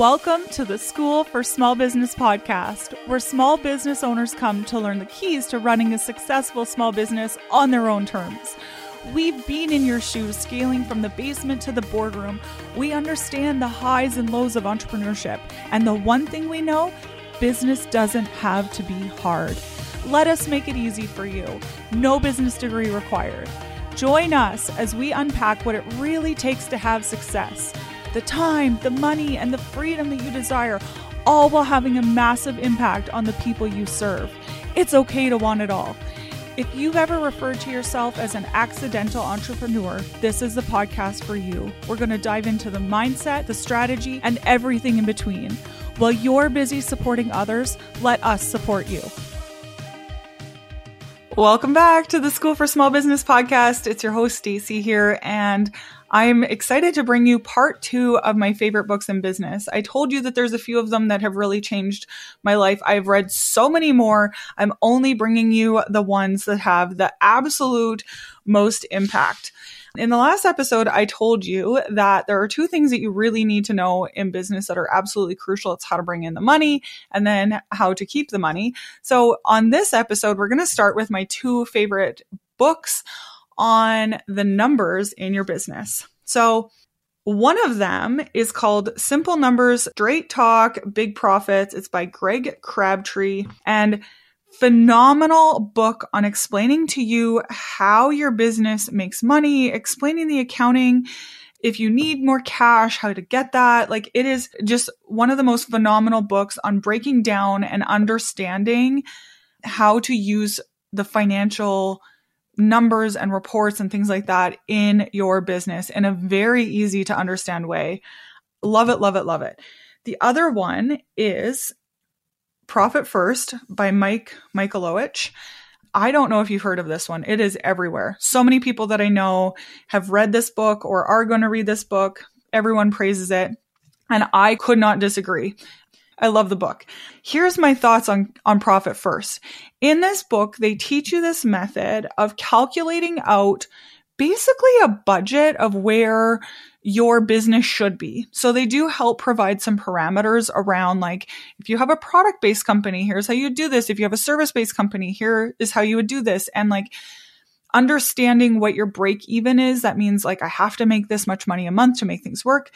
Welcome to the School for Small Business podcast, where small business owners come to learn the keys to running a successful small business on their own terms. We've been in your shoes, scaling from the basement to the boardroom. We understand the highs and lows of entrepreneurship. And the one thing we know business doesn't have to be hard. Let us make it easy for you. No business degree required. Join us as we unpack what it really takes to have success the time, the money, and the freedom that you desire, all while having a massive impact on the people you serve. It's okay to want it all. If you've ever referred to yourself as an accidental entrepreneur, this is the podcast for you. We're going to dive into the mindset, the strategy, and everything in between. While you're busy supporting others, let us support you. Welcome back to the School for Small Business podcast. It's your host, Staci here, and I'm excited to bring you part two of my favorite books in business. I told you that there's a few of them that have really changed my life. I've read so many more. I'm only bringing you the ones that have the absolute most impact. In the last episode, I told you that there are two things that you really need to know in business that are absolutely crucial. It's how to bring in the money and then how to keep the money. So on this episode, we're going to start with my two favorite books on the numbers in your business. So, one of them is called Simple Numbers, Straight Talk, Big Profits. It's by Greg Crabtree and phenomenal book on explaining to you how your business makes money, explaining the accounting, if you need more cash, how to get that. Like it is just one of the most phenomenal books on breaking down and understanding how to use the financial numbers and reports and things like that in your business in a very easy to understand way. Love it, love it, love it. The other one is Profit First by Mike Michalowicz. I don't know if you've heard of this one. It is everywhere. So many people that I know have read this book or are going to read this book. Everyone praises it. And I could not disagree. I love the book. Here's my thoughts on, on profit first. In this book, they teach you this method of calculating out basically a budget of where your business should be. So they do help provide some parameters around like if you have a product based company, here's how you do this. If you have a service based company, here is how you would do this. And like understanding what your break even is, that means like I have to make this much money a month to make things work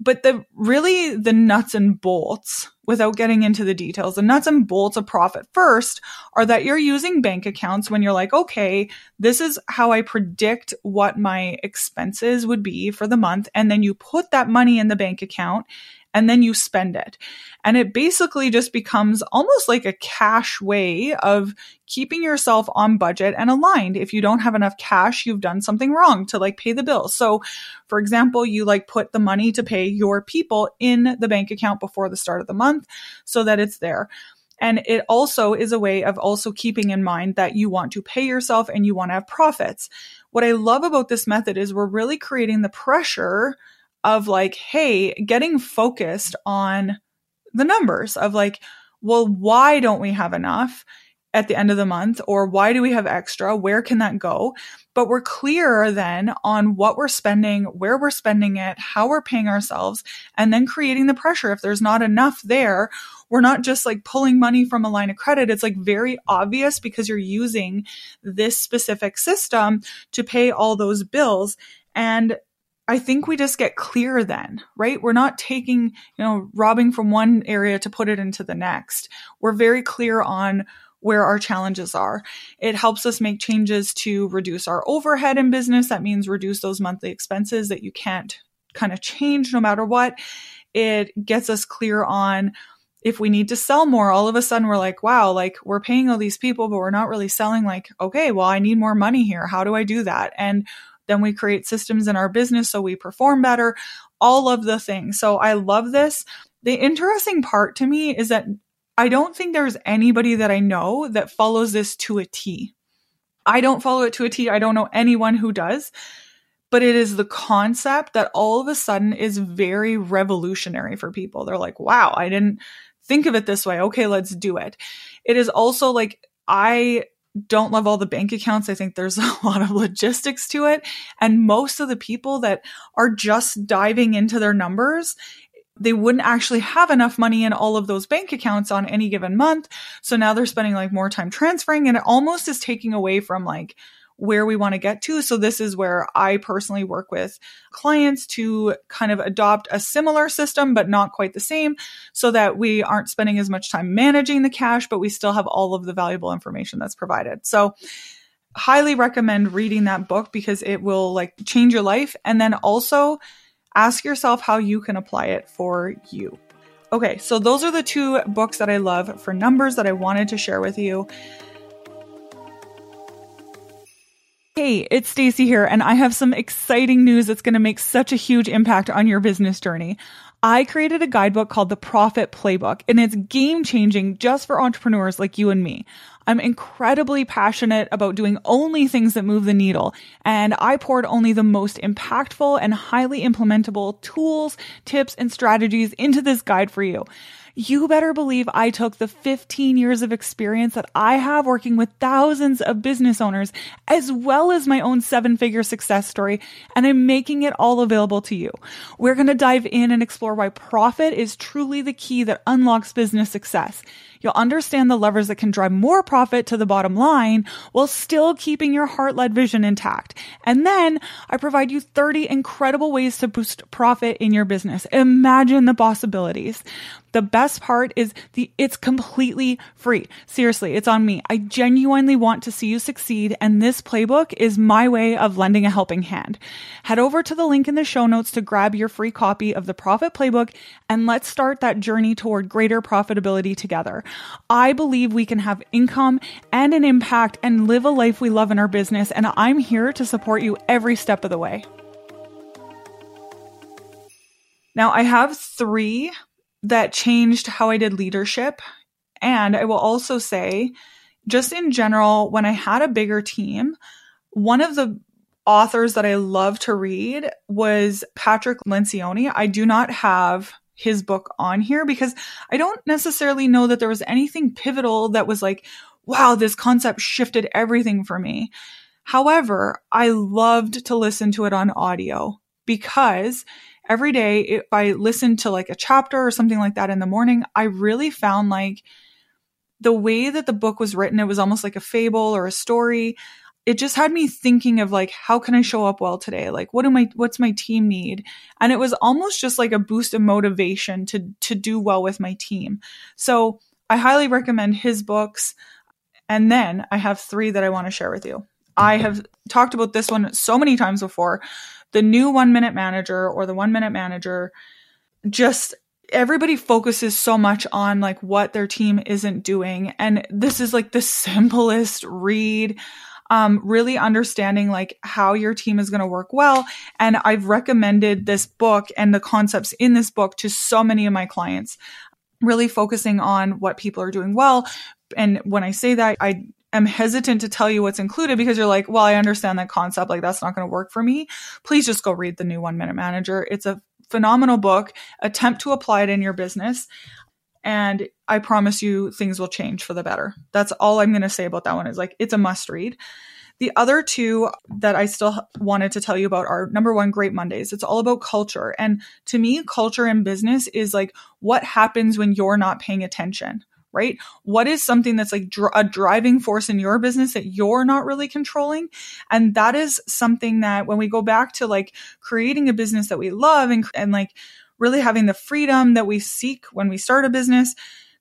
but the really the nuts and bolts without getting into the details the nuts and bolts of profit first are that you're using bank accounts when you're like okay this is how i predict what my expenses would be for the month. And then you put that money in the bank account and then you spend it. And it basically just becomes almost like a cash way of keeping yourself on budget and aligned. If you don't have enough cash, you've done something wrong to like pay the bills. So, for example, you like put the money to pay your people in the bank account before the start of the month so that it's there. And it also is a way of also keeping in mind that you want to pay yourself and you want to have profits. What I love about this method is we're really creating the pressure of like, hey, getting focused on the numbers of like, well, why don't we have enough at the end of the month? Or why do we have extra? Where can that go? But we're clearer then on what we're spending, where we're spending it, how we're paying ourselves, and then creating the pressure. If there's not enough there, we're not just like pulling money from a line of credit. It's like very obvious because you're using this specific system to pay all those bills. And I think we just get clear then, right? We're not taking, you know, robbing from one area to put it into the next. We're very clear on where our challenges are. It helps us make changes to reduce our overhead in business. That means reduce those monthly expenses that you can't kind of change no matter what. It gets us clear on if we need to sell more, all of a sudden we're like, wow, like we're paying all these people, but we're not really selling. Like, okay, well, I need more money here. How do I do that? And then we create systems in our business so we perform better, all of the things. So I love this. The interesting part to me is that I don't think there's anybody that I know that follows this to a T. I don't follow it to a T. I don't know anyone who does. But it is the concept that all of a sudden is very revolutionary for people. They're like, wow, I didn't think of it this way. Okay, let's do it. It is also like, I don't love all the bank accounts. I think there's a lot of logistics to it. And most of the people that are just diving into their numbers, they wouldn't actually have enough money in all of those bank accounts on any given month. So now they're spending like more time transferring and it almost is taking away from like where we want to get to. So this is where I personally work with clients to kind of adopt a similar system, but not quite the same so that we aren't spending as much time managing the cash, but we still have all of the valuable information that's provided. So highly recommend reading that book because it will like change your life. And then also ask yourself how you can apply it for you. Okay, so those are the two books that I love for numbers that I wanted to share with you. Hey, it's Staci here, and I have some exciting news that's going to make such a huge impact on your business journey. I created a guidebook called the Profit Playbook, and it's game changing just for entrepreneurs like you and me. I'm incredibly passionate about doing only things that move the needle, and I poured only the most impactful and highly implementable tools, tips, and strategies into this guide for you you better believe I took the 15 years of experience that I have working with thousands of business owners, as well as my own seven figure success story, and I'm making it all available to you. We're going to dive in and explore why profit is truly the key that unlocks business success. You'll understand the levers that can drive more profit to the bottom line while still keeping your heart led vision intact. And then I provide you 30 incredible ways to boost profit in your business. Imagine the possibilities. The best part is the it's completely free. Seriously, it's on me. I genuinely want to see you succeed and this playbook is my way of lending a helping hand. Head over to the link in the show notes to grab your free copy of the Profit Playbook and let's start that journey toward greater profitability together. I believe we can have income and an impact and live a life we love in our business, and I'm here to support you every step of the way. Now, I have three that changed how I did leadership. And I will also say, just in general, when I had a bigger team, one of the authors that I love to read was Patrick Lencioni. I do not have his book on here because I don't necessarily know that there was anything pivotal that was like, wow, this concept shifted everything for me. However, I loved to listen to it on audio because every day if I listened to like a chapter or something like that in the morning, I really found like the way that the book was written, it was almost like a fable or a story it just had me thinking of like how can i show up well today? Like what do my what's my team need? And it was almost just like a boost of motivation to to do well with my team. So i highly recommend his books. And then i have three that i want to share with you. I have talked about this one so many times before. The new one minute manager or the one minute manager just everybody focuses so much on like what their team isn't doing. And this is like the simplest read um, really understanding like how your team is going to work well. And I've recommended this book and the concepts in this book to so many of my clients, really focusing on what people are doing well. And when I say that, I am hesitant to tell you what's included because you're like, well, I understand that concept. Like that's not going to work for me. Please just go read the new one minute manager. It's a phenomenal book. Attempt to apply it in your business. And I promise you things will change for the better. That's all I'm going to say about that one is like, it's a must read. The other two that I still wanted to tell you about are number one, Great Mondays. It's all about culture. And to me, culture in business is like what happens when you're not paying attention, right? What is something that's like dr- a driving force in your business that you're not really controlling? And that is something that when we go back to like creating a business that we love and, and like really having the freedom that we seek when we start a business,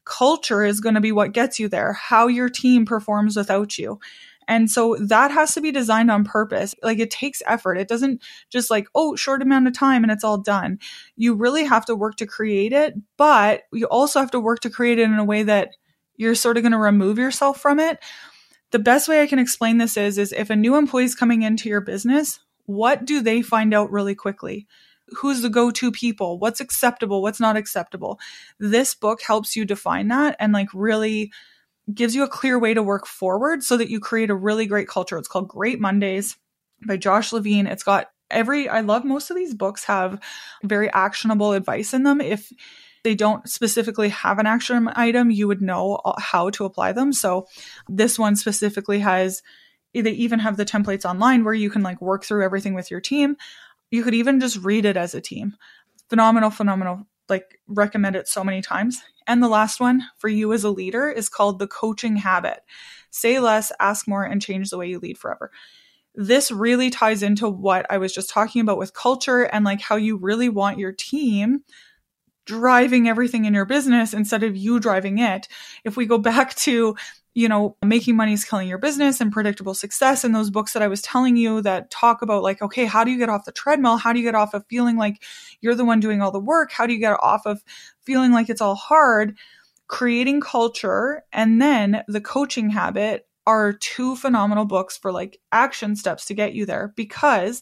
culture is going to be what gets you there, how your team performs without you. And so that has to be designed on purpose. Like it takes effort. It doesn't just like, oh, short amount of time and it's all done. You really have to work to create it, but you also have to work to create it in a way that you're sort of going to remove yourself from it. The best way I can explain this is is if a new employee is coming into your business, what do they find out really quickly? Who's the go-to people what's acceptable what's not acceptable. This book helps you define that and like really gives you a clear way to work forward so that you create a really great culture. It's called great mondays by josh levine. It's got every i love most of these books have very actionable advice in them. If they don't specifically have an action item you would know how to apply them. So this one specifically has they even have the templates online where you can like work through everything with your team you could even just read it as a team. Phenomenal, phenomenal like recommend it so many times. And the last one for you as a leader is called the coaching habit. Say less, ask more, and change the way you lead forever. This really ties into what I was just talking about with culture and like how you really want your team driving everything in your business instead of you driving it. If we go back to, you know, making money is killing your business and predictable success and those books that I was telling you that talk about like, okay, how do you get off the treadmill? How do you get off of feeling like you're the one doing all the work? How do you get off of feeling like it's all hard? Creating culture and then the coaching habit are two phenomenal books for like action steps to get you there because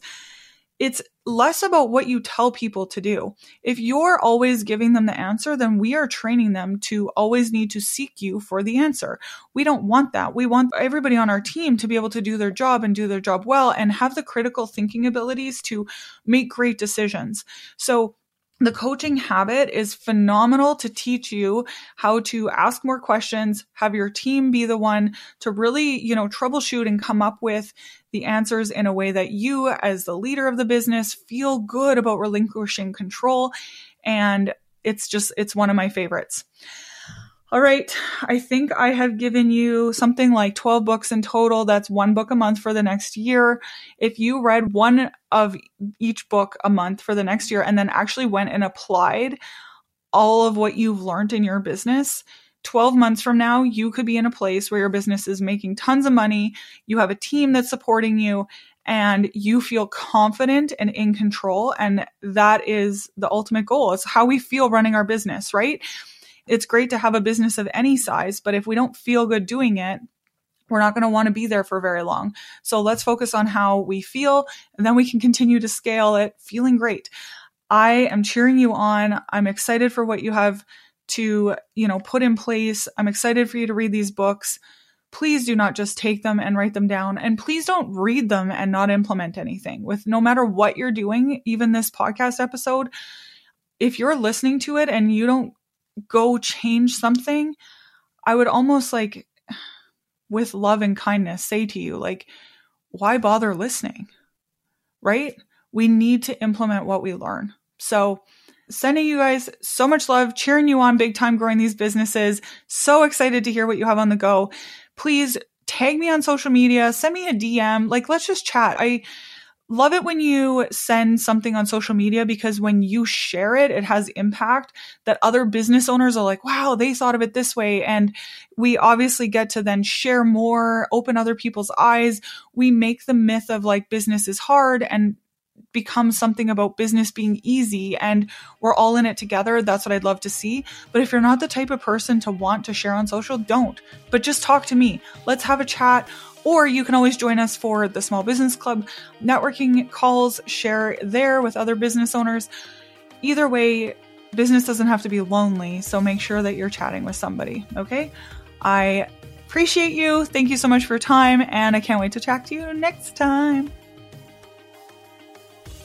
it's less about what you tell people to do. If you're always giving them the answer, then we are training them to always need to seek you for the answer. We don't want that. We want everybody on our team to be able to do their job and do their job well and have the critical thinking abilities to make great decisions. So the coaching habit is phenomenal to teach you how to ask more questions, have your team be the one to really, you know, troubleshoot and come up with the answers in a way that you, as the leader of the business, feel good about relinquishing control. And it's just, it's one of my favorites. All right. I think I have given you something like 12 books in total. That's one book a month for the next year. If you read one of each book a month for the next year and then actually went and applied all of what you've learned in your business, 12 months from now, you could be in a place where your business is making tons of money. You have a team that's supporting you and you feel confident and in control. And that is the ultimate goal. It's how we feel running our business, right? It's great to have a business of any size, but if we don't feel good doing it, we're not going to want to be there for very long. So let's focus on how we feel and then we can continue to scale it feeling great. I am cheering you on. I'm excited for what you have to, you know, put in place. I'm excited for you to read these books. Please do not just take them and write them down and please don't read them and not implement anything. With no matter what you're doing, even this podcast episode, if you're listening to it and you don't go change something, I would almost like, with love and kindness, say to you, like, why bother listening? Right? We need to implement what we learn. So, sending you guys so much love, cheering you on big time growing these businesses. So excited to hear what you have on the go. Please tag me on social media, send me a DM. Like, let's just chat. I, love it when you send something on social media because when you share it, it has impact that other business owners are like, wow, they thought of it this way. And we obviously get to then share more, open other people's eyes. We make the myth of like business is hard and become something about business being easy and we're all in it together. That's what I'd love to see. But if you're not the type of person to want to share on social, don't. But just talk to me. Let's have a chat. Or you can always join us for the Small Business Club networking calls, share there with other business owners. Either way, business doesn't have to be lonely, so make sure that you're chatting with somebody, okay? I appreciate you. Thank you so much for your time, and I can't wait to chat to you next time.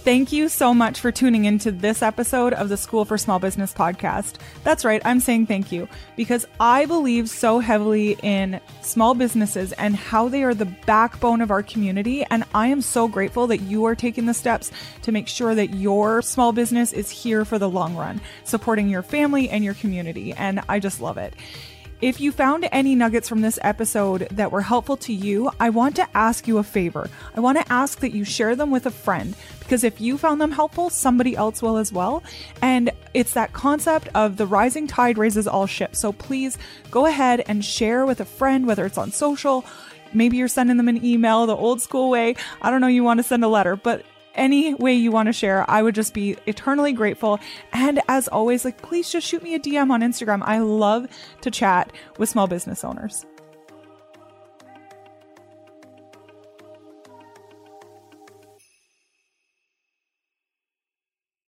Thank you so much for tuning into this episode of the School for Small Business podcast. That's right, I'm saying thank you because I believe so heavily in small businesses and how they are the backbone of our community. And I am so grateful that you are taking the steps to make sure that your small business is here for the long run, supporting your family and your community. And I just love it. If you found any nuggets from this episode that were helpful to you, I want to ask you a favor. I want to ask that you share them with a friend because if you found them helpful, somebody else will as well. And it's that concept of the rising tide raises all ships. So please go ahead and share with a friend, whether it's on social, maybe you're sending them an email the old school way. I don't know, you want to send a letter, but any way you want to share, I would just be eternally grateful. And as always, like, please just shoot me a DM on Instagram. I love to chat with small business owners.